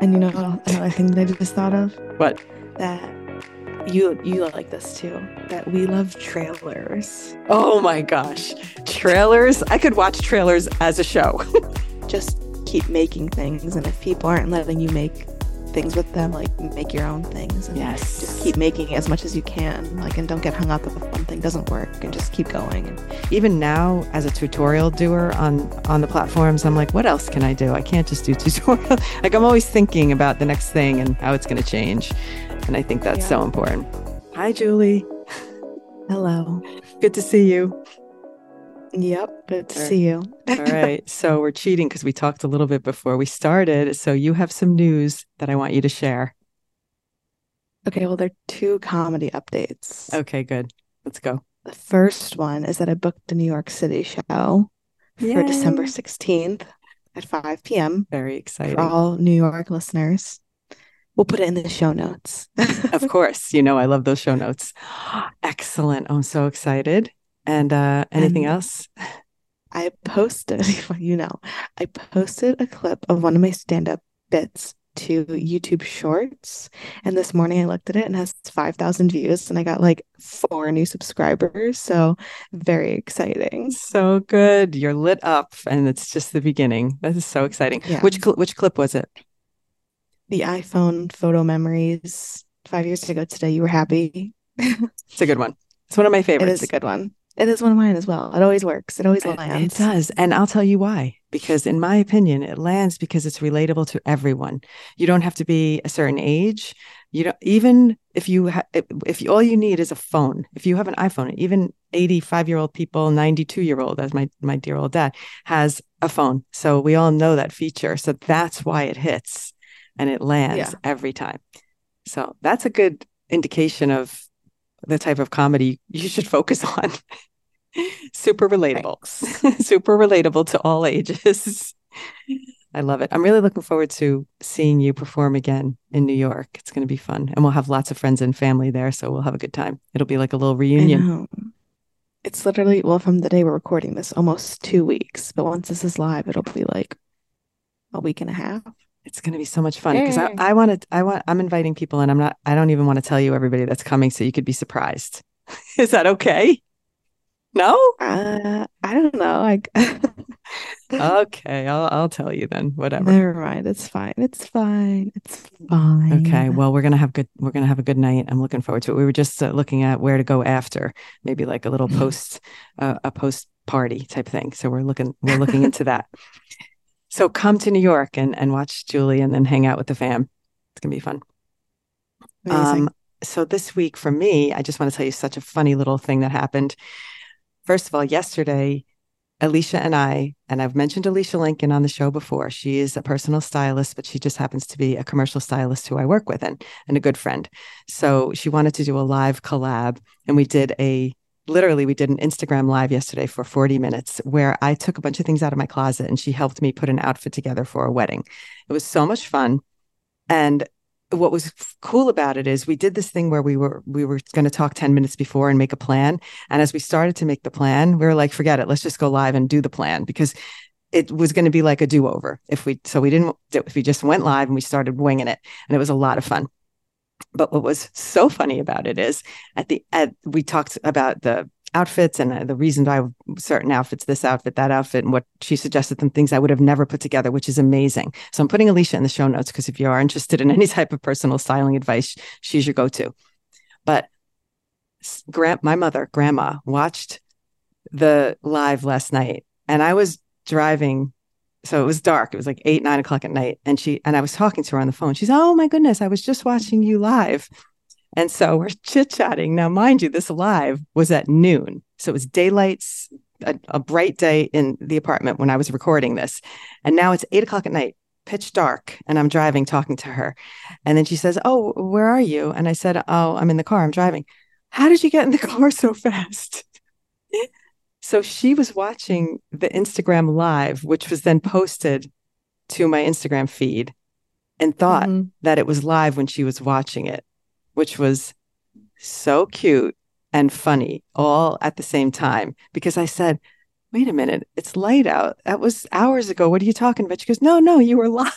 And you know another thing that I just thought of What? that you you like this too. That we love trailers. Oh my gosh. Trailers. I could watch trailers as a show. Just keep making things, and if people aren't letting you make things with them, like make your own things. And Yes. Just keep making as much as you can. Like, and don't get hung up if one thing doesn't work, and just keep going. And Even now, as a tutorial doer on on the platforms, I'm like, what else can I do? I can't just do tutorial. like I'm always thinking about the next thing and how it's going to change. And I think that's Yeah. so important. Hi, Juli. hello. Good to see you. Yep. Good to Sure. see you. All right. So we're cheating because we talked a little bit before we started. So you have some news that I want you to share. Okay. Well, there are two comedy updates. Okay, good. Let's go. The first one is that I booked a New York City show for December 16th at 5 p.m. Very exciting. for all New York listeners. We'll put it in the show notes. of course. You know, I love those show notes. Excellent. I'm so excited. And uh anything And- else? I posted, you know, I posted a clip of one of my stand-up bits to YouTube Shorts, and this morning I looked at it and it has 5,000 views, and I got like four new subscribers. So very exciting. So good. You're lit up and it's just the beginning. That is so exciting. Yeah. Which cl- which clip was it? The iPhone photo memories five years ago today. You were happy. It's a good one. It's one of my favorites. is a good one. It is one of mine as well. It always works. It always lands. It does. And I'll tell you why. Because, in my opinion, it lands because it's relatable to everyone. You don't have to be a certain age. You don't, even if you, ha- if, if all you need is a phone, if you have an iPhone, even 85 year old people, 92 year old, as my, my dear old dad, has a phone. So we all know that feature. So that's why it hits and it lands Yeah. every time. So that's a good indication of the type of comedy you should focus on. Super relatable. Super relatable to all ages. I love it. I'm really looking forward to seeing you perform again in New York. It's going to be fun. And we'll have lots of friends and family there. So we'll have a good time. It'll be like a little reunion. It's literally, well, from the day we're recording this, almost two weeks. But once this is live, it'll be like a week and a half. It's going to be so much fun because I, I want to, I want, I'm inviting people and I'm not, I don't even want to tell you everybody that's coming so you could be surprised. Is that okay? No? Uh, I don't know. Like, Okay. I'll, I'll tell you then. Whatever. never mind. It's fine. It's fine. It's fine. Okay, well, we're gonna have good. We're gonna have a good night. I'm looking forward to it. We were just uh, looking at where to go after, maybe like a little post, uh, a post party type thing. So we're looking. We're looking into that. So come to New York and and watch Juli, and then hang out with the fam. It's gonna be fun. Amazing. Um, so this week for me, I just want to tell you such a funny little thing that happened. First of all, yesterday, Elysha and I, and I've mentioned Elysha Lincoln on the show before. She is a personal stylist, but she just happens to be a commercial stylist who I work with and, and a good friend. So she wanted to do a live collab, and we did a literally we did an Instagram live yesterday for 40 minutes where I took a bunch of things out of my closet and she helped me put an outfit together for a wedding. It was so much fun. And what was cool about it is we did this thing where we were we were going to talk 10 minutes before and make a plan. And as we started to make the plan we were like forget it let's just go live and do the plan because it was going to be like a do-over if we so we didn't if we just went live and we started winging it and it was a lot of fun. But what was so funny about it is at the at we talked about the outfits and uh, the reason why certain outfits this outfit that outfit and what she suggested some things i would have never put together which is amazing. So i'm putting Elysha in the show notes because if you are interested in any type of personal styling advice she's your go-to. But s- grand my mother grandma watched the live last night and i was driving so it was dark it was like eight nine o'clock at night and she and i was talking to her on the phone. She's oh my goodness i was just watching you live and so we're chit chatting. Now, mind you, this live was at noon. So it was daylights, a, a bright day in the apartment when I was recording this. And now it's eight o'clock at night, pitch dark. And I'm driving talking to her. And then she says, Oh, where are you? And I said, Oh, I'm in the car. I'm driving. How did you get in the car so fast? so she was watching the Instagram live, which was then posted to my Instagram feed and thought Mhm. that it was live when she was watching it, which was so cute and funny all at the same time. Because I said, wait a minute, it's light out. That was hours ago. What are you talking about? She goes, no, no, you were live.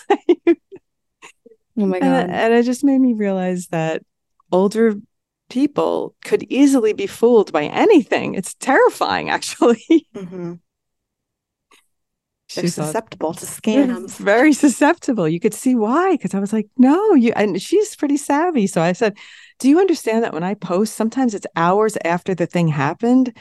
Oh my And, God. and it just made me realize that older people could easily be fooled by anything. It's terrifying, actually. Mhm. She They're thought- susceptible to scams. very susceptible. You could see why, because I was like, no, you and she's pretty savvy. So I said, Do you understand that when I post, sometimes it's hours after the thing happened?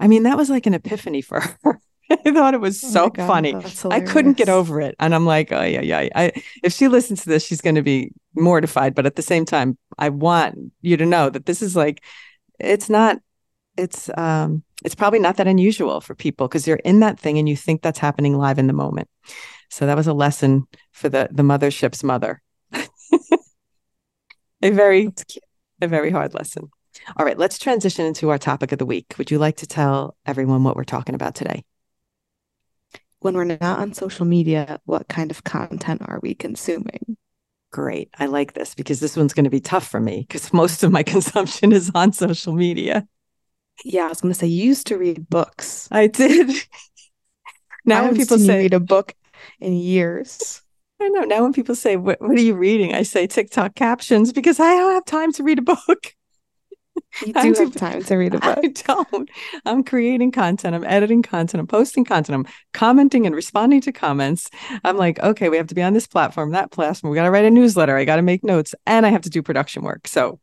I mean, that was like an epiphany for her. I thought it was Oh so God, funny. I couldn't get over it. And I'm like, oh yeah, yeah. I if she listens to this, she's gonna be mortified. But at the same time, I want you to know that this is like it's not it's um it's probably not that unusual for people because you're in that thing and you think that's happening live in the moment. So that was a lesson for the the Muthership's mother. a very a very hard lesson. All right, let's transition into our topic of the week. Would you like to tell everyone what we're talking about today? When we're not on social media, what kind of content are we consuming? Great. I like this because this one's going to be tough for me because most of my consumption is on social media. Yeah, I was gonna say you used to read books. I did. I now when people say, read a book in years. I know, now when people say, what, what are you reading? I say TikTok captions because I don't have time to read a book. You do have time to read a book. I don't. I'm creating content. I'm editing content. I'm posting content. I'm commenting and responding to comments. I'm like, okay, we have to be on this platform, that platform. We got to write a newsletter. I got to make notes and I have to do production work. So,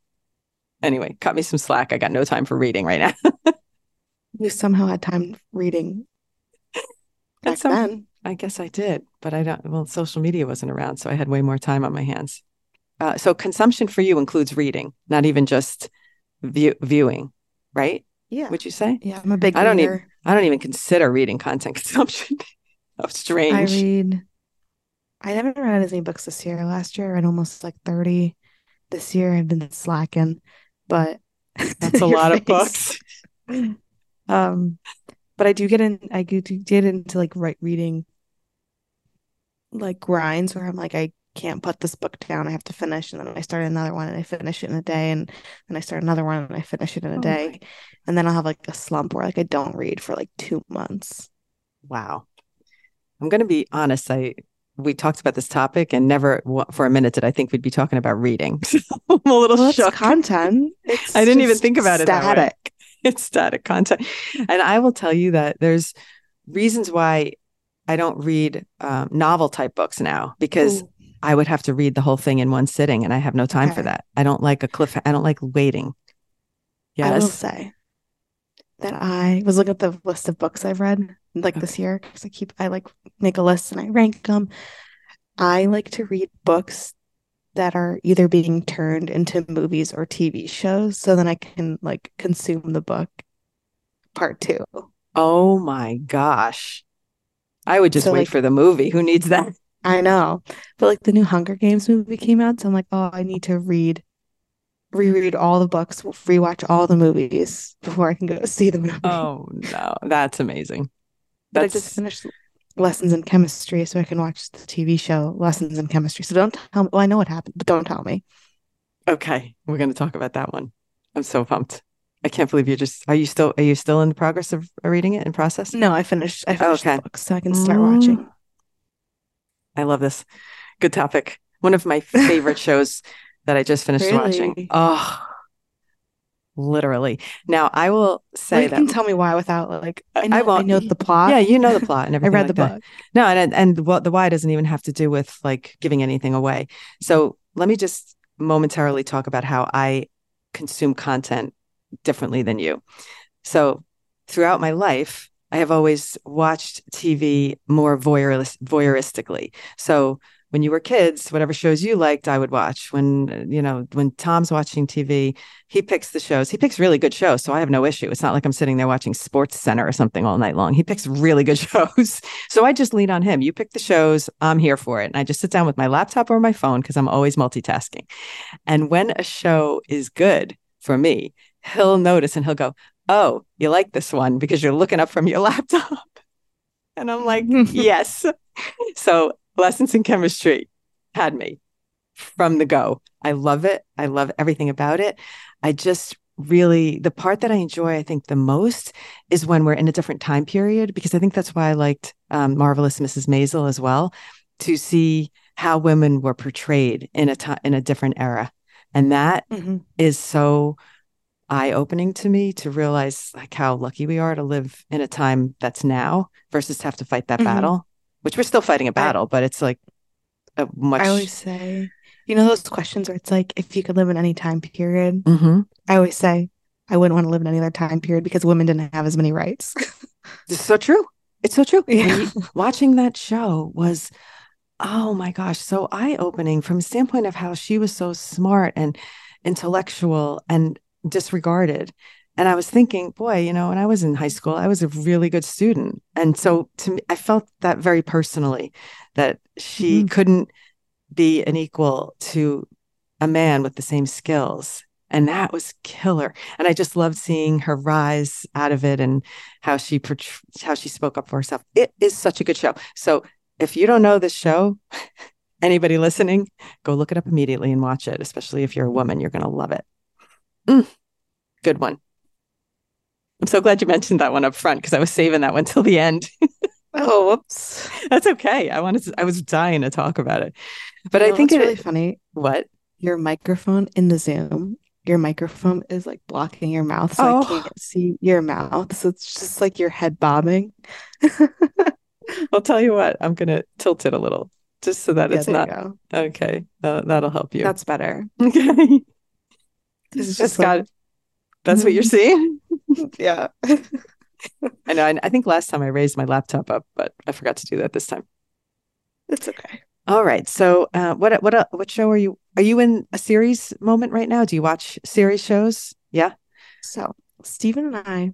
anyway, cut me some slack. I got no time for reading right now. You somehow had time reading back some- then. I guess I did, but I don't. Well, social media wasn't around, so I had way more time on my hands. Uh, so, consumption for you includes reading, not even just view- viewing, right? Yeah. Would you say? Yeah, I'm a big I don't reader. I don't even consider reading content consumption. How strange. I read. I haven't read as many books this year. Last year I read almost like 30. This year I've been slacking, but That's a lot of books. Um, but I do get in, I do get into like right reading like grinds where I'm like, I can't put this book down. I have to finish. And then I start another one and I finish it in a day. And then I start another one and I finish it in a Oh day. And then I'll have like a slump where like I don't read for like two months. Wow. I'm going to be honest. I we talked about this topic, and never for a minute did I think we'd be talking about reading. So I'm a little Well, shook. content. It's I didn't even think about it static. it's static content. And I will tell you that there's reasons why I don't read um, novel type books now because Ooh. I would have to read the whole thing in one sitting, and I have no time for that. I don't like a cliff. I don't like waiting. I will say that I was looking at the list of books I've read like this year because I keep I like make a list and I rank them. I like to read books that are either being turned into movies or TV shows so then I can like consume the book part two. Oh my gosh. I would just So, wait like- for the movie. Who needs that? I know. But like the new Hunger Games movie came out, so I'm like, oh, I need to read reread all the books, rewatch all the movies before I can go see the movie. Oh no, that's amazing. But I just finished lessons in chemistry so I can watch the TV show Lessons in Chemistry. So don't tell me. Well, I know what happened, but don't tell me. okay. We're going to talk about that one. I'm so pumped. I can't believe you're just. Are you still? Are you still in the progress of reading it and process? No, I finished. I finished Okay. the book, so I can start Mm. watching. I love this. Good topic. One of my favorite shows that I just finished watching. Oh, literally. Now I will Well, say you that. can tell me why without like I- I I know I, won't- know the plot. yeah, you know the plot and I read like the that. book. No, and and what the why doesn't even have to do with like giving anything away. So let me just momentarily talk about how I consume content differently than you. So throughout my life, I have always watched TV more voyeuris- voyeuristically. So when you were kids, whatever shows you liked, I would watch. When you know, when Tom's watching TV, he picks the shows. He picks really good shows, so I have no issue. It's not like I'm sitting there watching Sports Center or something all night long. He picks really good shows. So I just lean on him. You pick the shows, I'm here for it. And I just sit down with my laptop or my phone because I'm always multitasking. And when a show is good for me, he'll notice and he'll go, Oh, you like this one because you're looking up from your laptop. And I'm like, Yes. So lessons in chemistry had me from the go. I love it. I love everything about it. I just really, the part that I enjoy, I think, the most is when we're in a different time period, because I think that's why I liked um, Marvelous Mrs. Maisel as well, to see how women were portrayed in a time in a different era. And that Mhm. is so eye-opening to me to realize like how lucky we are to live in a time that's now versus have to fight that Mhm. battle, which we're still fighting a battle, but it's like a much I always say, you know, those questions where it's like, if you could live in any time period, Mhm. I always say, I wouldn't want to live in any other time period because women didn't have as many rights. It's so true. It's so true. Yeah. You- watching that show was, oh my gosh, so eye opening from a standpoint of how she was so smart and intellectual and disregarded. And I was thinking, boy, you know, when I was in high school, I was a really good student. And so to me, I felt that very personally that she Mhm. couldn't be an equal to a man with the same skills. And that was killer. And I just loved seeing her rise out of it and how she how she spoke up for herself. It is such a good show. So if you don't know this show, anybody listening, go look it up immediately and watch it. Especially if you're a woman, you're going to love it. Mm, good one. I'm so glad you mentioned that one up front because I was saving that one till the end. oh, whoops. That's okay. I wanted to, I was dying to talk about it, but You I know think it's really funny. what? Your microphone in the Zoom, your microphone is like blocking your mouth, so Oh. I can't see your mouth. So it's just like your head bobbing. I'll tell you what. I'm going to tilt it a little just so that Yeah, it's not okay. Uh, that'll help you. That's better. okay. This is just got. That's what you're seeing. yeah. I know. I, I think last time I raised my laptop up, but I forgot to do that this time. It's okay. All right. So, uh, what what uh, what show are you? Are you in a series moment right now? Do you watch series shows? Yeah. So Stephen and I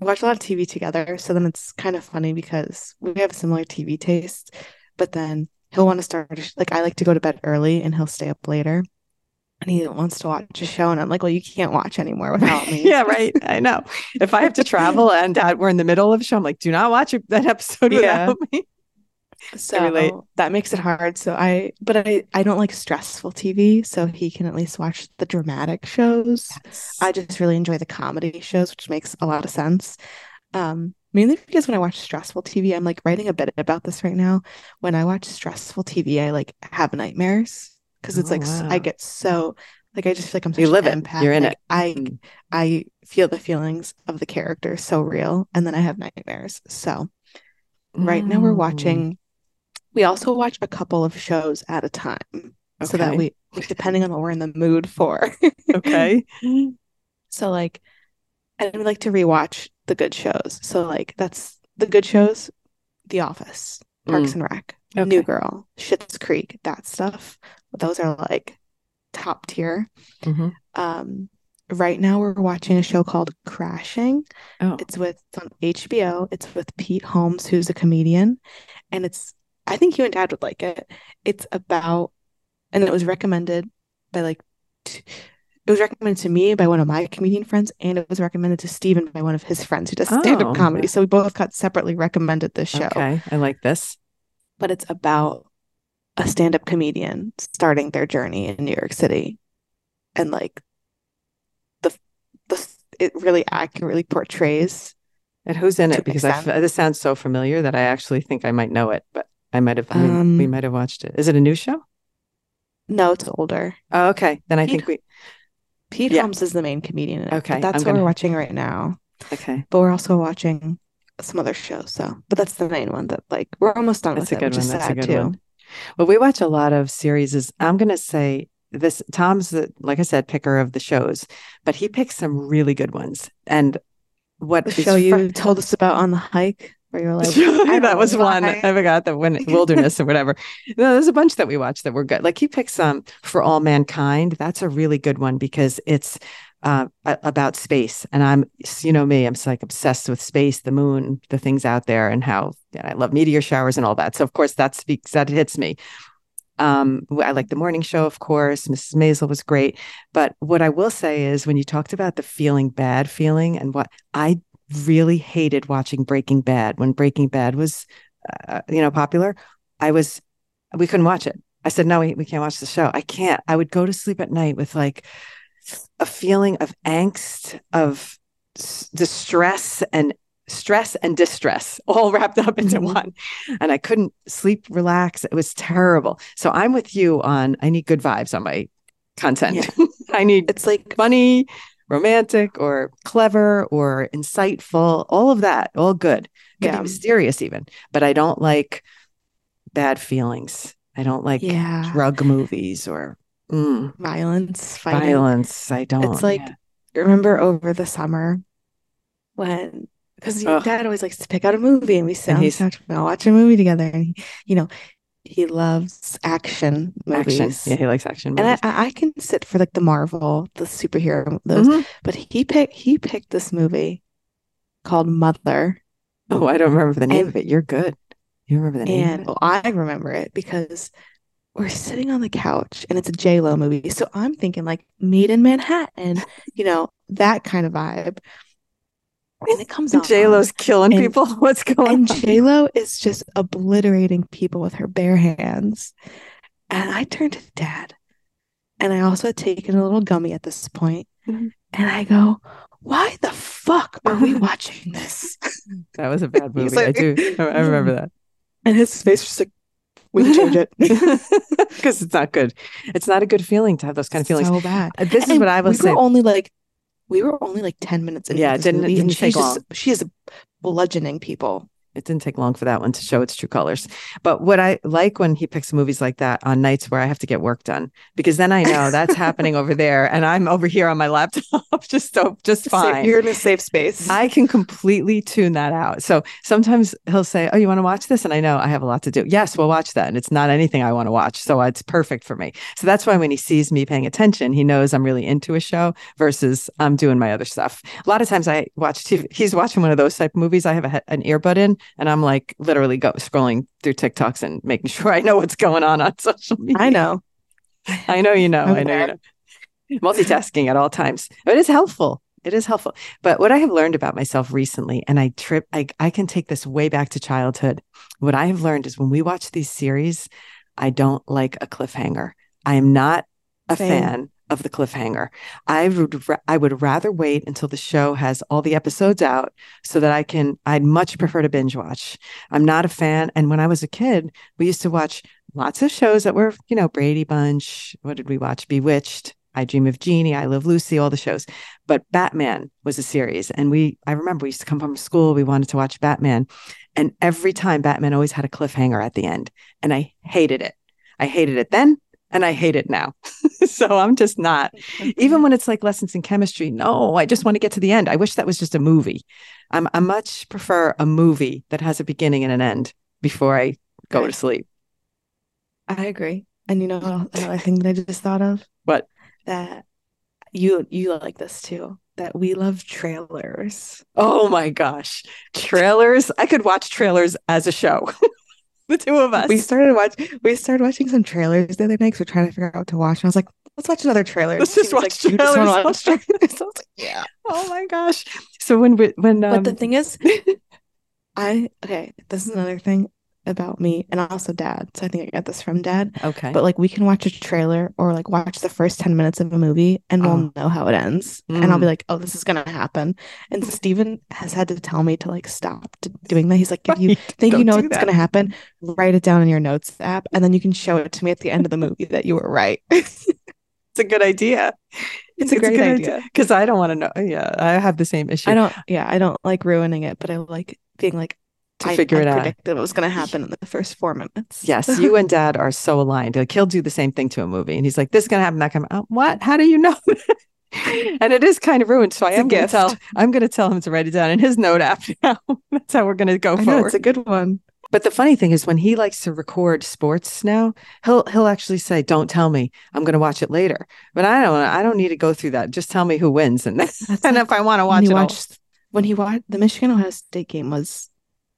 we watch a lot of TV together. So then it's kind of funny because we have similar TV tastes, but then he'll want to start like I like to go to bed early and he'll stay up later. And he wants to watch a show, and I'm like, well, you can't watch anymore without me. yeah. Right. I know. If I have to travel and uh, we're in the middle of a show, I'm like, do not watch that episode Yeah. without me. So that makes it hard. So I, but I, I don't like stressful TV. So he can at least watch the dramatic shows. I just really enjoy the comedy shows, which makes a lot of sense. Um, mainly because when I watch stressful TV, I'm like writing a bit about this right now. When I watch stressful TV, I like have nightmares because it's Oh, like wow. I get so like I just feel like I'm such You live an it. You're in Like, it. I Mm. I feel the feelings of the character so real, and then I have nightmares. So right now we're Mm. watching. We also watch a couple of shows at a time, so that we depending on what we're in the mood for. Okay. So like and we like to rewatch the good shows. So like that's the good shows, The Office, Parks and Rec, New Mm. Girl, Schitt's Creek, that stuff. Those are like top tier. Mhm. Um right now we're watching a show called Crashing. Oh. It's with it's on HBO. It's with Pete Holmes, who's a comedian, and it's I think you and Dad would like it. It's about and it was recommended by like t- it was recommended to me by one of my comedian friends, and it was recommended to Steven by one of his friends who does stand-up Oh. comedy. So we both got separately recommended this show. Okay. I like this. But it's about a stand-up comedian starting their journey in New York City. And like the the it really accurately portrays And who's in it? Because I f- this sounds so familiar that I actually think I might know it, but I might have we, we Um, might have watched it. Is it a new show? no, it's older. Oh, okay. Then I Pete- think we Pete Yeah. Holmes is the main comedian in it. Okay, that's I'm what gonna- we're watching right now. okay. But we're also watching some other shows. So, but that's the main one that like we're almost done That's with a it, good one. That's a good too. one. Well, we watch a lot of series. Is I'm going to say this. Tom's the like I said, picker of the shows, but he picks some really good ones. And what The show you fr- told us about on the hike, where you were like, that was know one. I forgot the when wilderness or whatever. No, there's a bunch that we watched that were good. Like he picks um for all mankind. That's a really good one because it's uh, about space, and I'm you know me, I'm like obsessed with space, the moon, the things out there, and how I love meteor showers and all that. So of course that speaks that hits me. Um, I like the morning show, of course. Mrs. Maisel was great, but what I will say is when you talked about the feeling bad feeling and what I really hated watching Breaking Bad when Breaking Bad was, uh, you know, popular. I was, we couldn't watch it. I said, no, we, we can't watch the show. I can't. I would go to sleep at night with like a feeling of angst, of s- distress, and stress and distress all wrapped up into Mhm. one. And I couldn't sleep, relax. It was terrible. So I'm with you on I need good vibes on my content. I need It's like funny, romantic, or clever, or insightful, all of that, all good. Can Yeah. be mysterious even, but I don't like bad feelings. I don't like yeah, drug movies or mm, violence, fighting. violence. I don't. It's like yeah. remember over the summer when because dad always likes to pick out a movie and we sit And he's- watch a movie together and he, you know he loves action movies action. Yeah, he likes action and I. I can sit for like the Marvel the superhero those Mhm. but he picked he picked this movie called Mother Oh, I don't remember the name And- of it. You're good. You remember the name and of it? well, I remember it because we're sitting on the couch and it's a J Lo movie so I'm thinking like Maid in Manhattan you know that kind of vibe and it comes on J Lo's killing and- people. What's going And on? J Lo is just obliterating people with her bare hands. And I turned to dad, and I also had taken a little gummy at this point, Mhm. and I go, "Why the fuck are we watching this?" That was a bad He's movie. I do. I I remember that. And his face was just like, "We can change it." because it's not good. It's not a good feeling to have those kind of feelings. So bad. Uh, This is And what I will we say. were only like, we were only like ten minutes into Yeah, it didn't- movie, didn't take she's just she is bludgeoning people. It didn't take long for that one to show its true colors. But what I like when he picks movies like that on nights where I have to get work done, because then I know that's happening over there, and I'm over here on my laptop, just so just fine. You're in a safe space. I can completely tune that out. So sometimes he'll say, Oh, you want to watch this? And I know I have a lot to do. Yes, we'll watch that. And it's not anything I want to watch. So it's perfect for me. So that's why when he sees me paying attention, he knows I'm really into a show versus I'm doing my other stuff. A lot of times I watch TV. He's watching one of those type of movies. I have a, an earbud in and I'm like literally go scrolling through TikToks and making sure I know what's going on on social media. I know. I know you know. I know you know. Multitasking at all times. It is helpful. It is helpful. But what I have learned about myself recently, and I trip, I, I can take this way back to childhood. What I have learned is when we watch these series, I don't like a cliffhanger. I am not a Same. fan of the cliffhanger. I would ra- I would rather wait until the show has all the episodes out so that I can I'd much prefer to binge watch. I'm not a fan and when I was a kid, we used to watch lots of shows that were, you know, Brady Bunch, what did we watch? Bewitched, I Dream of Jeannie, I Love Lucy, all the shows. But Batman was a series and we I remember we used to come from school, we wanted to watch Batman and every time Batman always had a cliffhanger at the end and I hated it. I hated it then and I hate it now. so I'm just not even when it's like lessons in chemistry no i just want to get to the end i wish that was just a movie i'm i much prefer a movie that has a beginning and an end before i go Right. to sleep I agree. And you know another thing that I just thought of? What? That you you like this too. That we love trailers. oh my gosh trailers i could watch trailers as a show the two of us We started watch we started watching some trailers the other night 'cause we're trying to figure out what to watch. And I was like, let's watch another trailer. Let's just watch like, "You just wanna trailers." watch trailers?" I was like, yeah. oh my gosh so when we when um, But the thing is, I okay, this is another thing about me and also dad. So I think I got this from dad. okay But like we can watch a trailer or like watch the first 10 minutes of a movie and we'll Oh. know how it ends. And I'll be Mm. like, oh, this is gonna happen. And Steven has had to tell me to like stop doing that. He's like, if you Right. think you know what's that. gonna happen, write it down in your notes app, and then you can show it to me at the end of the movie that you were right. it's it's a good idea It's a great idea. because i don't want to know yeah i have the same issue I don't yeah, I don't like ruining it, but I like being like to I, figure I it out predicted what was gonna happen in the first four minutes. Yes, you and dad are so aligned. Like he'll do the same thing to a movie, and he's like, "This is gonna happen." That come out. Uh, what? How do you know? and it is kind of ruined. So I It's a am gonna gift. tell. I'm gonna tell him to write it down in his note app now. That's how we're gonna go I know forward. it's a good one. but the funny thing is, when he likes to record sports now, he'll he'll actually say, "Don't tell me. I'm gonna watch it later." But I don't. I don't need to go through that. Just tell me who wins, and and like if I want to watch it, watched when he watched the Michigan Ohio State game was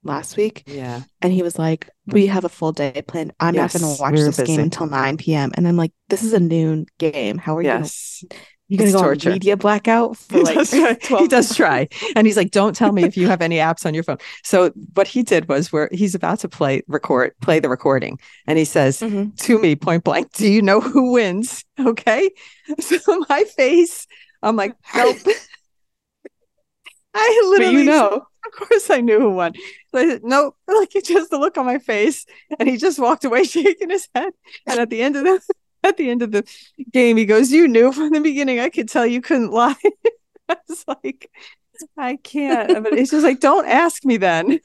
last week, yeah. and he was like, "We have a full day planned. I'm not gonna watch we this game until 9 p.m." And I'm like, "This is a noon game. How are you? Gonna, Yes. you going it's go torture. on media blackout for He like does try. 12 he does try and he's like don't tell me if you have any apps on your phone so what he did was where he's about to play record play the recording and he says Mhm. to me point blank do you know who wins okay so my face i'm like nope i But literally you know, of course I knew who won. Like, nope, like it's just the look on my face. And he just walked away shaking his head. And at the end of the at the end of the game, he goes, You knew from the beginning. I could tell you couldn't lie. I was like, I can't. But it's just like, don't ask me then.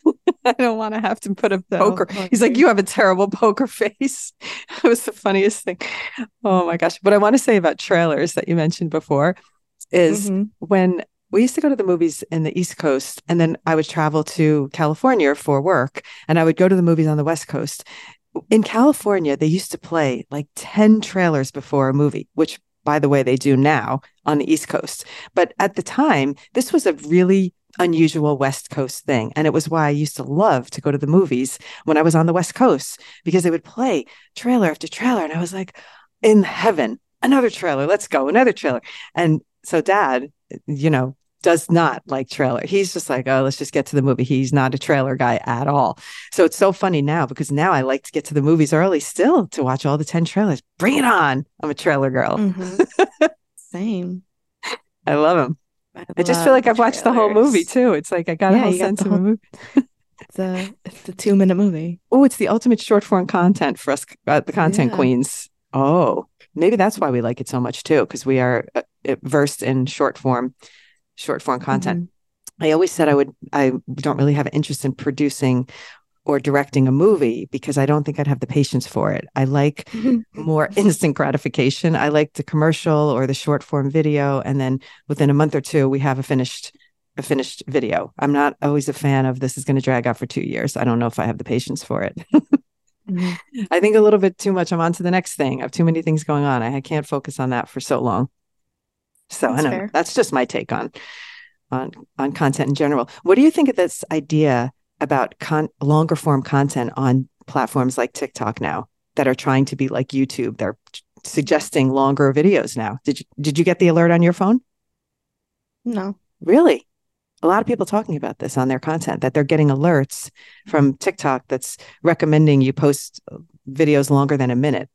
I don't want to have to put a poker. He's like, you have a terrible poker face. That was the funniest thing. Oh my gosh. What I want to say about trailers that you mentioned before is mm-hmm. when we used to go to the movies in the East Coast, and then I would travel to California for work, and I would go to the movies on the West Coast. In California, they used to play like 10 trailers before a movie, which by the way, they do now on the East Coast. But at the time, this was a really unusual West Coast thing. And it was why I used to love to go to the movies when I was on the West Coast because they would play trailer after trailer. And I was like, in heaven, another trailer, let's go, another trailer. And so dad, you know, does not like trailer. He's just like, oh, let's just get to the movie. He's not a trailer guy at all. So it's so funny now because now I like to get to the movies early still to watch all the 10 trailers. Bring it on. I'm a trailer girl. Mm-hmm. Same. I love them. I, I just feel like I've watched the whole movie too. It's like I got yeah, a whole sense of whole, a movie. it's a it's a two minute movie. Oh, it's the ultimate short form content for us, uh, the content yeah. queens. Oh, maybe that's why we like it so much too, because we are uh, versed in short form short form content. Mm-hmm. I always said I would, I don't really have an interest in producing or directing a movie because I don't think I'd have the patience for it. I like more instant gratification. I like the commercial or the short form video. And then within a month or two, we have a finished a finished video. I'm not always a fan of this is going to drag out for two years. I don't know if I have the patience for it. mm-hmm. I think a little bit too much. I'm on to the next thing. I have too many things going on. I can't focus on that for so long. So that's I know fair. that's just my take on on on content in general. What do you think of this idea about con- longer form content on platforms like TikTok now that are trying to be like YouTube? They're suggesting longer videos now. Did you did you get the alert on your phone? No. Really? A lot of people talking about this on their content that they're getting alerts from TikTok that's recommending you post videos longer than a minute.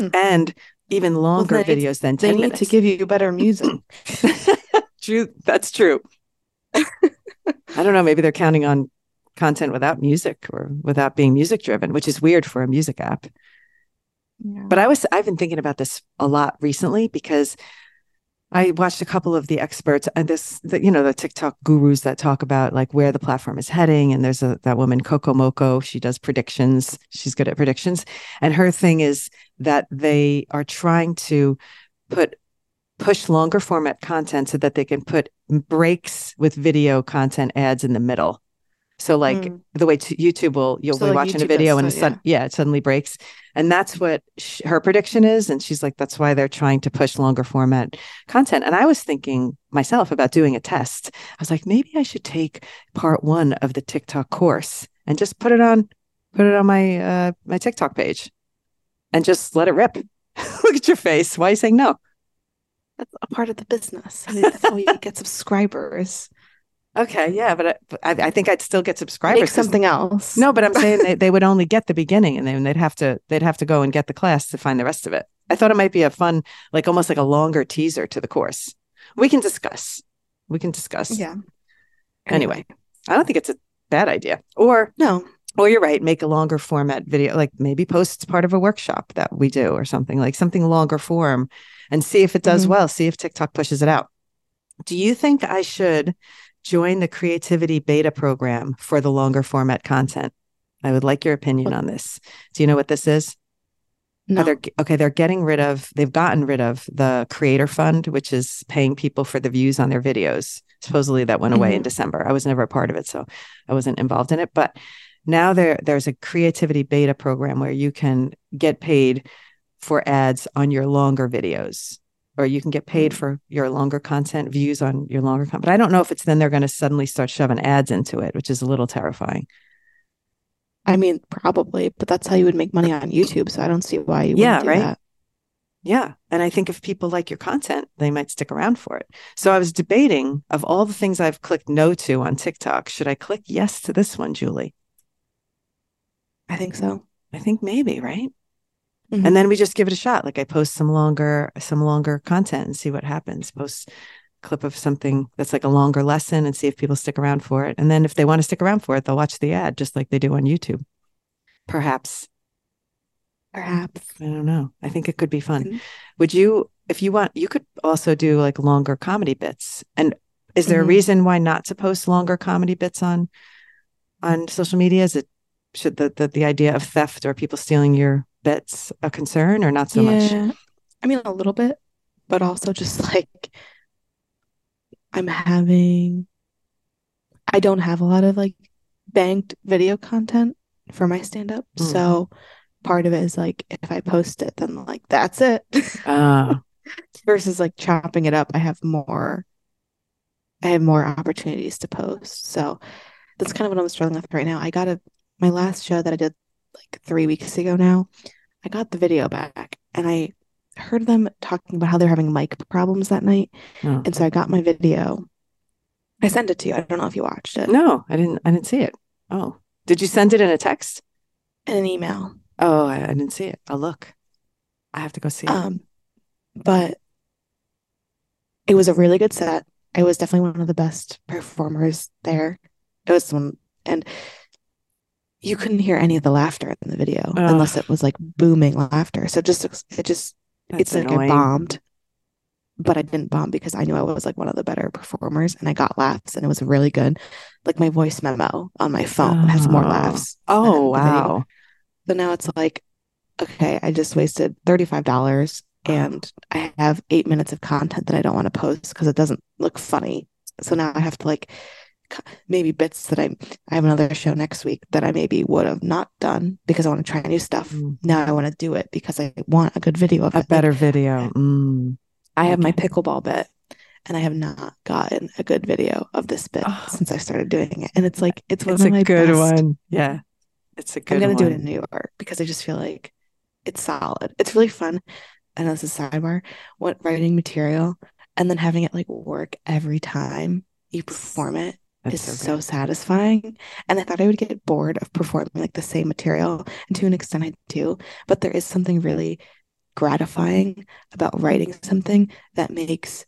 Mm. And even longer well, videos than 10 they need to give you better music. true. That's true. I don't know. Maybe they're counting on content without music or without being music driven, which is weird for a music app. Yeah. But I was, I've been thinking about this a lot recently because I watched a couple of the experts and this, the, you know, the TikTok gurus that talk about like where the platform is heading. And there's a that woman Coco Moco. She does predictions. She's good at predictions, and her thing is that they are trying to put push longer format content so that they can put breaks with video content ads in the middle. So like mm. the way to YouTube will you'll so be like watching YouTube a video and yeah. yeah. it suddenly breaks. And that's what sh- her prediction is and she's like that's why they're trying to push longer format content. And I was thinking myself about doing a test. I was like maybe I should take part 1 of the TikTok course and just put it on put it on my uh my TikTok page and just let it rip. Look at your face. Why are you saying no? That's a part of the business. That's how you get subscribers. Okay, yeah, but I, I, think I'd still get subscribers. Make something else. No, but I'm saying they, they would only get the beginning, and then they'd have to they'd have to go and get the class to find the rest of it. I thought it might be a fun, like almost like a longer teaser to the course. We can discuss. We can discuss. Yeah. Anyway, anyway I don't think it's a bad idea. Or no, or you're right, make a longer format video, like maybe post part of a workshop that we do or something like something longer form, and see if it does mm-hmm. well. See if TikTok pushes it out. Do you think I should join the creativity beta program for the longer format content. I would like your opinion on this. Do you know what this is? No. They're, okay, they're getting rid of, they've gotten rid of the creator fund, which is paying people for the views on their videos. Supposedly that went away mm-hmm. in December. I was never a part of it, so I wasn't involved in it. But now there there's a creativity beta program where you can get paid for ads on your longer videos or you can get paid mm. for your longer content views on your longer content. But I don't know if it's then they're going to suddenly start shoving ads into it, which is a little terrifying. I mean, probably, but that's how you would make money on YouTube. So I don't see why you yeah, right? That. Yeah. And I think if people like your content, they might stick around for it. So I was debating of all the things I've clicked no to on TikTok, should I click yes to this one, Juli? I think so. I think maybe, right? Mm-hmm. And then we just give it a shot. Like I post some longer, some longer content and see what happens. Post clip of something that's like a longer lesson and see if people stick around for it. And then if they want to stick around for it, they'll watch the ad just like they do on YouTube. Perhaps. Perhaps. I don't know. I think it could be fun. Mhm. Would you, if you want, you could also do like longer comedy bits. And is there Mhm. a reason why not to post longer comedy bits on on social media? Is it should the the, the idea of theft or people stealing your bits a concern or not so much? I mean, a little bit, but also just like I'm having, I don't have a lot of like banked video content for my stand up. Mm. So part of it is like if I post it, then like that's it. Ah, Versus like chopping it up, I have more, I have more opportunities to post. So that's kind of what I'm struggling with right now. I got a, my last show that I did like three weeks ago now, I got the video back and I heard them talking about how they're having mic problems that night. no. And so I got my video. I sent it to you. I don't know if you watched it. no, I didn't. I didn't see it. Oh, did you send it in a text? In an email. Oh, I, I didn't see it. I'll look. I have to go see it. Um, but it was a really good set. I was definitely one of the best performers there. It was one, and you couldn't hear any of the laughter in the video Ugh. unless it was like booming laughter. So just it just That's it's like I bombed, but I didn't bomb because I knew I was like one of the better performers and I got laughs and it was really good. Like my voice memo on my phone has more Oh. laughs. Oh than the video. wow. So now it's like, okay, I just wasted $35 and I have eight minutes of content that I don't want to post because it doesn't look funny. So now I have to like maybe bits that I I have another show next week that I maybe would have not done because I want to try new stuff. Mm. Now I want to do it because I want a good video of A it. Better video. Mm. I have my pickleball bit and I have not gotten a good video of this bit Oh. since I started doing it. And it's like it's one It's of a my good best one. Yeah. It's a good I'm gonna do it in New York because I just feel like it's solid. It's really fun. And as a sidebar, what writing material and then having it like work every time you perform it That's is so so satisfying. And I thought I would get bored of performing like the same material, and to an extent I do. But there is something really gratifying about writing something that makes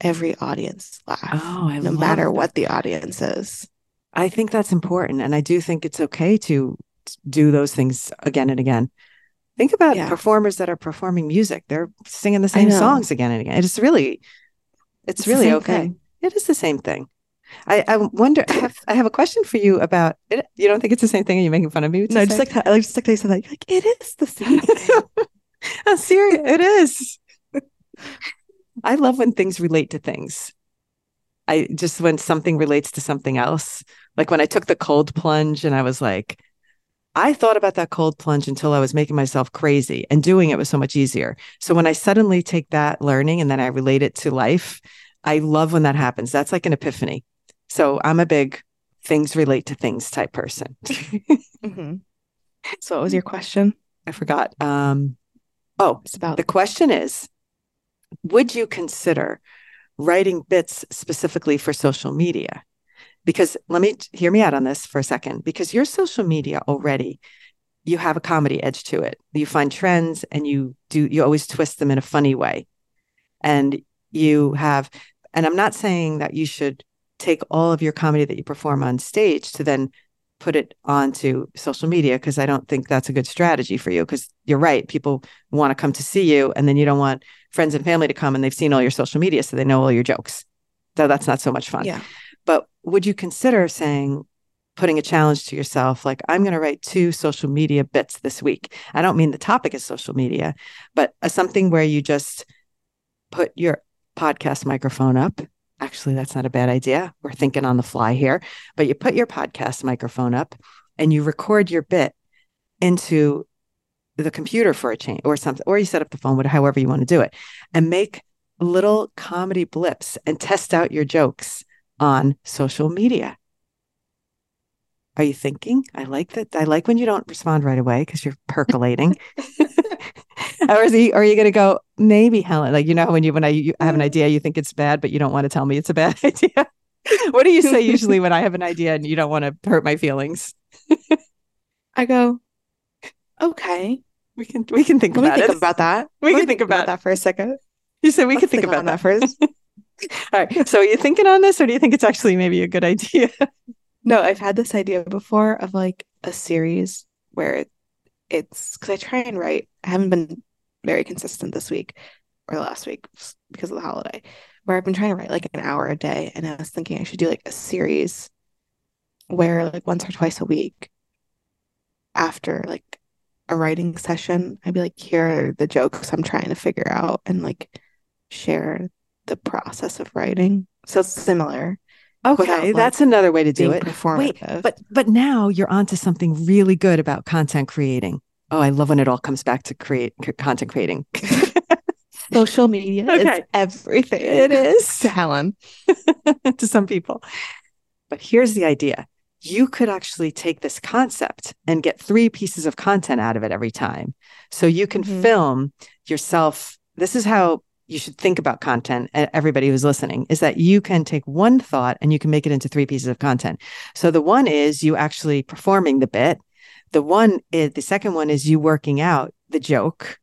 every audience laugh, Oh, I no matter that. what the audience is. I think that's important. And I do think it's okay to do those things again and again. Think about Yeah. performers that are performing music. They're singing the same songs again and again. It's really, it's, It's really okay. thing. It is the same thing. I, I wonder, I have, I have a question for you about it. You don't think it's the same thing? Are you making fun of me? No, just like I just like they said that. Like it is the same. I'm serious. It is. I love when things relate to things. I just when something relates to something else. Like when I took the cold plunge and I was like, I thought about that cold plunge until I was making myself crazy and doing it was so much easier. So when I suddenly take that learning and then I relate it to life, I love when that happens. That's like an epiphany. So I'm a big things relate to things type person. Mhm. So what was your question? I forgot. Um, oh, It's about The question is Would you consider writing bits specifically for social media? Because let me hear me out on this for a second. Because your social media already, you have a comedy edge to it. You find trends and you do, you always twist them in a funny way. And you have, and I'm not saying that you should take all of your comedy that you perform on stage to then put it onto social media because I don't think that's a good strategy for you. Because you're right, people want to come to see you, and then you don't want friends and family to come and they've seen all your social media, so they know all your jokes. So that's not so much fun. yeah. But would you consider saying, putting a challenge to yourself, like, I'm going to write two social media bits this week? I don't mean the topic is social media, but uh, something where you just put your podcast microphone up. Actually, that's not a bad idea. We're thinking on the fly here, but you put your podcast microphone up and you record your bit into the computer for a change or something, or you set up the phone, whatever, however you want to do it, and make little comedy blips and test out your jokes on social media. Are you thinking? I like that. I like when you don't respond right away because you're percolating. or is he, or are you going to go, maybe Helen? Like, you know, when you, when I you have an idea, you think it's bad, but you don't want to tell me it's a bad idea. what do you say usually when I have an idea and you don't want to hurt my feelings? I go, okay. We can, we can think Let about think it. about that. We Let can me think about that for a second. you said we Let's can think think about that first. All right. So are you thinking on this or do you think it's actually maybe a good idea? No, I've had this idea before of like a series where it's because I try and write. I haven't been very consistent this week or last week because of the holiday, where I've been trying to write like an hour a day. And I was thinking I should do like a series where like once or twice a week after like a writing session, I'd be like, here are the jokes I'm trying to figure out and like share the process of writing. So it's similar. Okay, without, like, that's another way to do it. Wait, but but now you're onto something really good about content creating. Oh, I love when it all comes back to create c- content creating. Social media Okay. is everything. It is. to Helen. to some people. But here's the idea. You could actually take this concept and get three pieces of content out of it every time. So you can Mhm. film yourself. This is how you should think about content. Everybody who's listening is that you can take one thought and you can make it into three pieces of content. So the one is you actually performing the bit. The one is the second one is you working out the joke.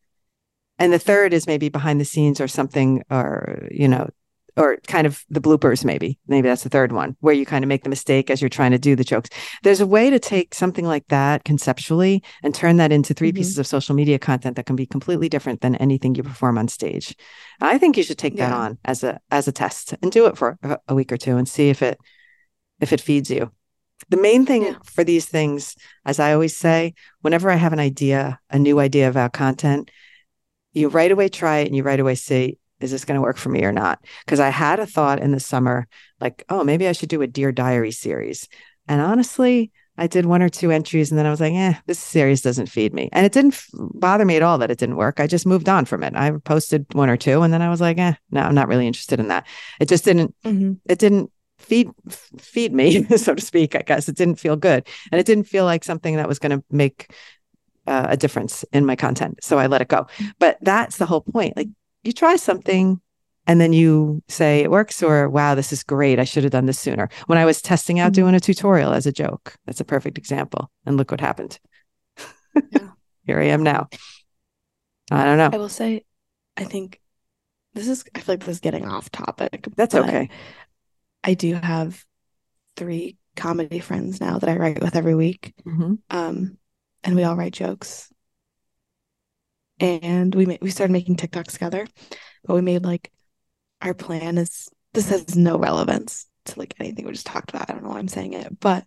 And the third is maybe behind the scenes or something, or, you know, or kind of the bloopers, maybe. Maybe that's the third one where you kind of make the mistake as you're trying to do the jokes. There's a way to take something like that conceptually and turn that into 3 Mhm. pieces of social media content that can be completely different than anything you perform on stage. I think you should take that on as a as a test and do it for a, a week or two and see if it if it feeds you. The main thing Yeah. for these things, as I always say, whenever I have an idea, a new idea about content, you right away try it and you right away see, is this going to work for me or not? Because I had a thought in the summer, like, oh, maybe I should do a Dear Diary series. And honestly, I did one or two entries and then I was like, eh, this series doesn't feed me. And it didn't f- bother me at all that it didn't work. I just moved on from it. I posted one or two and then I was like, eh, no, I'm not really interested in that. It just didn't Mhm. it didn't feed feed me so to speak i guess it didn't feel good and it didn't feel like something that was going to make uh, a difference in my content so i let it go but that's the whole point like you try something and then you say it works or wow this is great i should have done this sooner when i was testing out doing a tutorial as a joke that's a perfect example and look what happened Yeah. here i am now i don't know I will say, I think this is, I feel like this is getting off topic. that's okay I do have three comedy friends now that I write with every week. Mhm. Um, and we all write jokes. And we ma- we started making TikToks together, but we made like our plan is this has no relevance to like anything we just talked about. I don't know why I'm saying it, but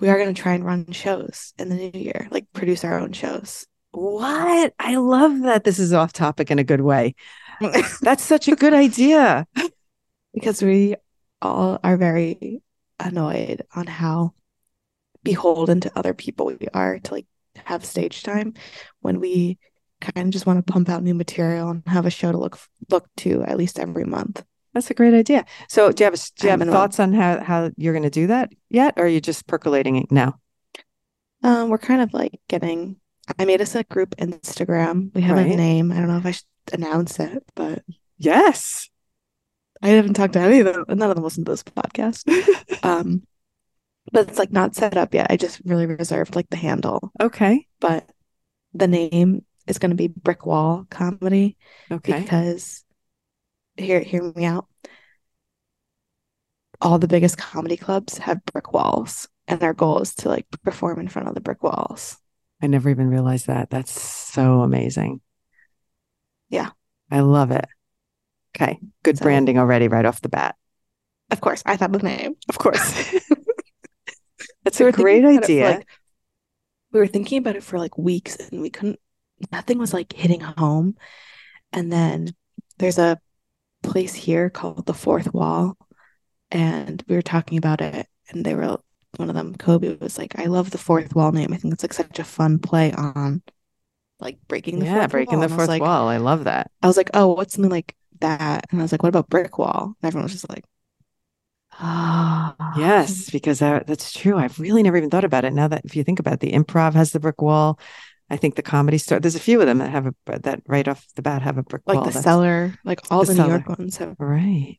we are going to try and run shows in the new year, like produce our own shows. what i love that this is off topic in a good way that's such a good idea because we all are very annoyed on how beholden to other people we are to like have stage time when we kind of just want to pump out new material and have a show to look look to at least every month. That's a great idea. So, do you have a, do you have thoughts on how how you're going to do that yet, or are you just percolating it now? Um, we're kind of like getting. I made us a group Instagram. We have Right. a name. I don't know if I should announce it, but Yes. I haven't talked to any of them. None of them listen to this podcast. Um, but it's like not set up yet. I just really reserved like the handle. Okay. but the name is going to be Brick Wall Comedy Okay. because hear hear me out. All the biggest comedy clubs have brick walls, and our goal is to like perform in front of the brick walls. I never even realized that. That's so amazing. Yeah. I love it. Okay. Good So- branding already, right off the bat. Of course, I thought of the name. Of course. That's a great about it for, idea. like- we were thinking about it for like weeks, and we couldn't. Nothing was like hitting home. And then there's a place here called the Fourth Wall, and we were talking about it, and they were one of them. Kobe was like, "I love the Fourth Wall name. I think it's like such a fun play on like breaking the yeah, fourth breaking wall." the And I fourth like, wall. I love that. I was like, "Oh, what's something like that?" And I was like, "What about brick wall?" And everyone was just like, "Ah, Yes, because that, that's true. I've really never even thought about it. Now that if you think about it, the improv has the brick wall. I think the comedy store. There's a few of them that have a that right off the bat have a brick like wall. the That's- cellar, like all The the, New York ones have." Right.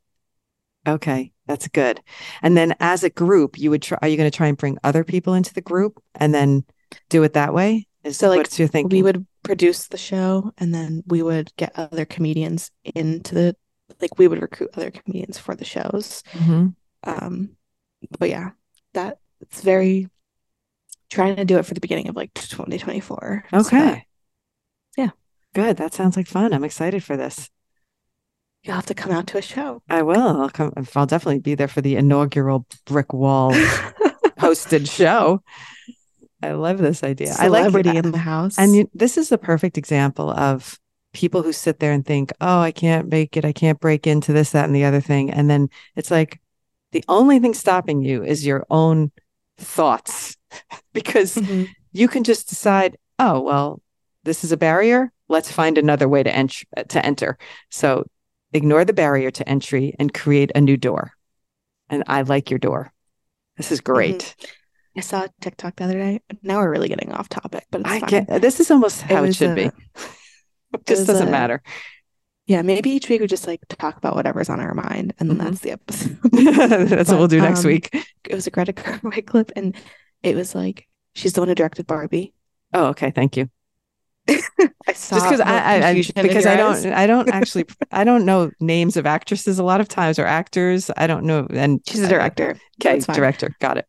Okay, that's good. And then as a group, you would try. Are you going to try and bring other people into the group and then do it that way? Is So, like, what you're thinking? we would produce the show and then we would get other comedians into the like we would recruit other comedians for the shows. Mm-hmm. Um, but yeah, that it's very trying to do it for the beginning of like 2024. Okay. that yeah. Good. That sounds like fun. I'm excited for this. you'll have to come out to a show. I will. I'll come. I'll definitely be there for the inaugural brick wall hosted show. I love this idea. I like Celebrity in the house. And you, this is a perfect example of people who sit there and think, oh, I can't make it. I can't break into this, that, and the other thing. And then it's like the only thing stopping you is your own thoughts because Mhm. you can just decide, oh, well, this is a barrier. Let's find another way to, ent- to enter. So ignore the barrier to entry and create a new door. And I like your door. This is great. I saw a TikTok the other day. Now we're really getting off topic, but it's I fine. get this is almost how it, was should be. a- It just doesn't a- matter. Yeah, maybe each week we just like to talk about whatever's on our mind, and then Mhm. that's the episode. That's what we'll do next um, week. it was a Greta Gerwig clip, and it was like she's the one who directed Barbie. Oh, okay. Thank you. I saw Just because I, I, I because I don't I don't actually I don't know names of actresses a lot of times or actors. I don't know. And She's a director. Okay, director. Got it.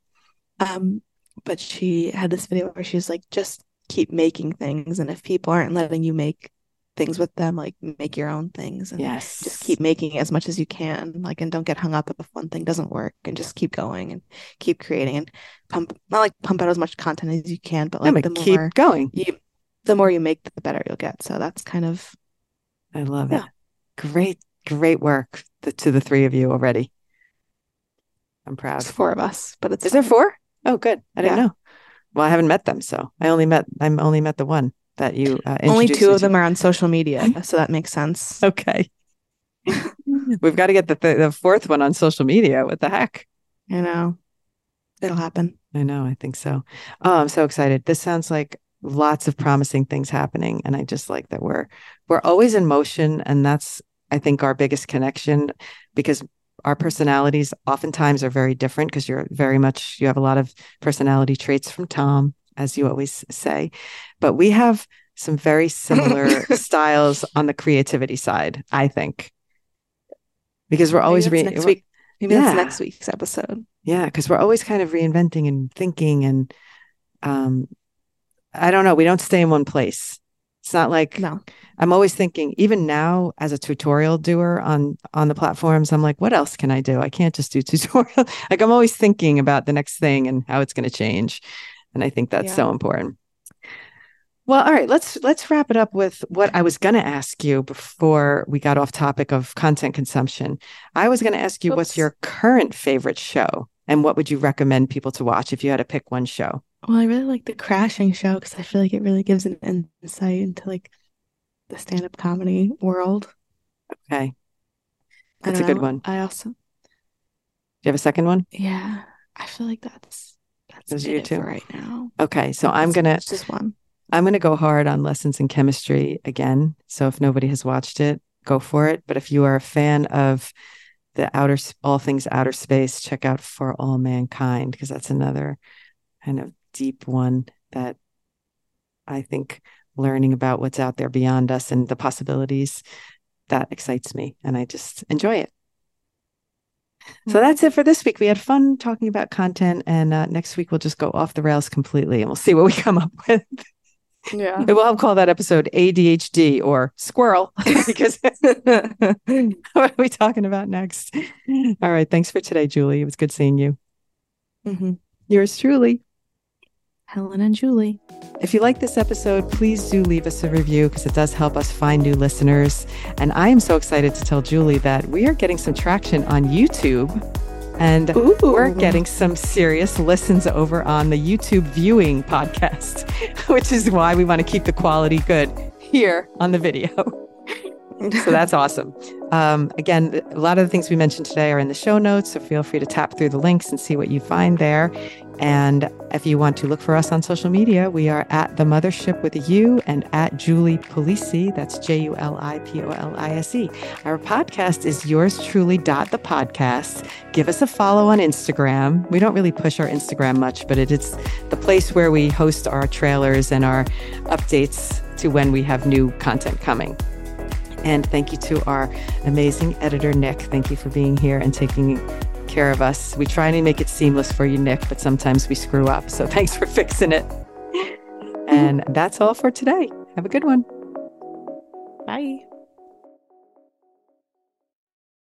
Um, but she had this video where she was like, just keep making things, and if people aren't letting you make things with them, like make your own things, and Yes. just keep making as much as you can, like, and don't get hung up if one thing doesn't work, and just keep going and keep creating and pump, not like pump out as much content as you can, but like the keep more going. you, the more you make, the better you'll get. So that's kind of I love Yeah. it. Great, great work to the three of you already. I'm proud. it's four of us, but it's Is there four? Oh, good. I didn't know. Well, I haven't met them, so I only met I'm only met the one that you uh, Only two of to. them are on social media, so that makes sense. Okay. We've got to get the th- the fourth one on social media. What the heck? You know, it'll happen. I know. I think so. Oh, I'm so excited. This sounds like lots of promising things happening, and I just like that we're we're always in motion, and that's I think our biggest connection because our personalities oftentimes are very different because you're very much you have a lot of personality traits from Tom, as you always say, but we have some very similar styles on the creativity side. I think because we're always re- next week. Maybe Yeah. that's next week's episode. yeah, because we're always kind of reinventing and thinking and um I don't know, we don't stay in one place. It's not like No. I'm always thinking, even now as a tutorial doer on on the platforms, I'm like, what else can I do? I can't just do tutorial. like I'm always thinking about the next thing and how it's going to change. And I think that's Yeah. so important. Well, all right, let's let's wrap it up with what I was going to ask you before we got off topic of content consumption. I was going to ask you what's your current favorite show and what would you recommend people to watch if you had to pick one show? Well, I really like the crashing show because I feel like it really gives an insight into like the stand-up comedy world. Okay. That's a don't good one. I also, Do you have a second one? yeah, I feel like that's that's Those are it your two? right now. Okay, so I'm going to just one. I'm going to go hard on lessons in chemistry again. So if nobody has watched it, go for it. But if you are a fan of the outer, all things outer space, check out For All Mankind because that's another kind of deep one that I think learning about what's out there beyond us and the possibilities that excites me, and I just enjoy it. So that's it for this week. We had fun talking about content, and uh, next week we'll just go off the rails completely, and we'll see what we come up with. Yeah. We'll call that episode ADHD or squirrel because what are we talking about next? All right. Thanks for today, Juli. It was good seeing you. hmm Yours truly. Helen and Juli. If you like this episode, please do leave us a review because it does help us find new listeners. And I am so excited to tell Juli that we are getting some traction on YouTube and Ooh. we're getting some serious listens over on the YouTube viewing podcast, which is why we want to keep the quality good here on the video. So that's awesome. Um, again, a lot of the things we mentioned today are in the show notes, so feel free to tap through the links and see what you find there. And if you want to look for us on social media, we are at the Muthership with a U and at Juli Polise. That's J U L I P O L I S E. Our podcast is yours truly. Dot the podcast. Give us a follow on Instagram. We don't really push our Instagram much, but it is the place where we host our trailers and our updates to when we have new content coming. And thank you to our amazing editor, Nick. Thank you for being here and taking care of us. We try to make it seamless for you, Nick, but sometimes we screw up. So thanks for fixing it. And that's all for today. Have a good one. Bye.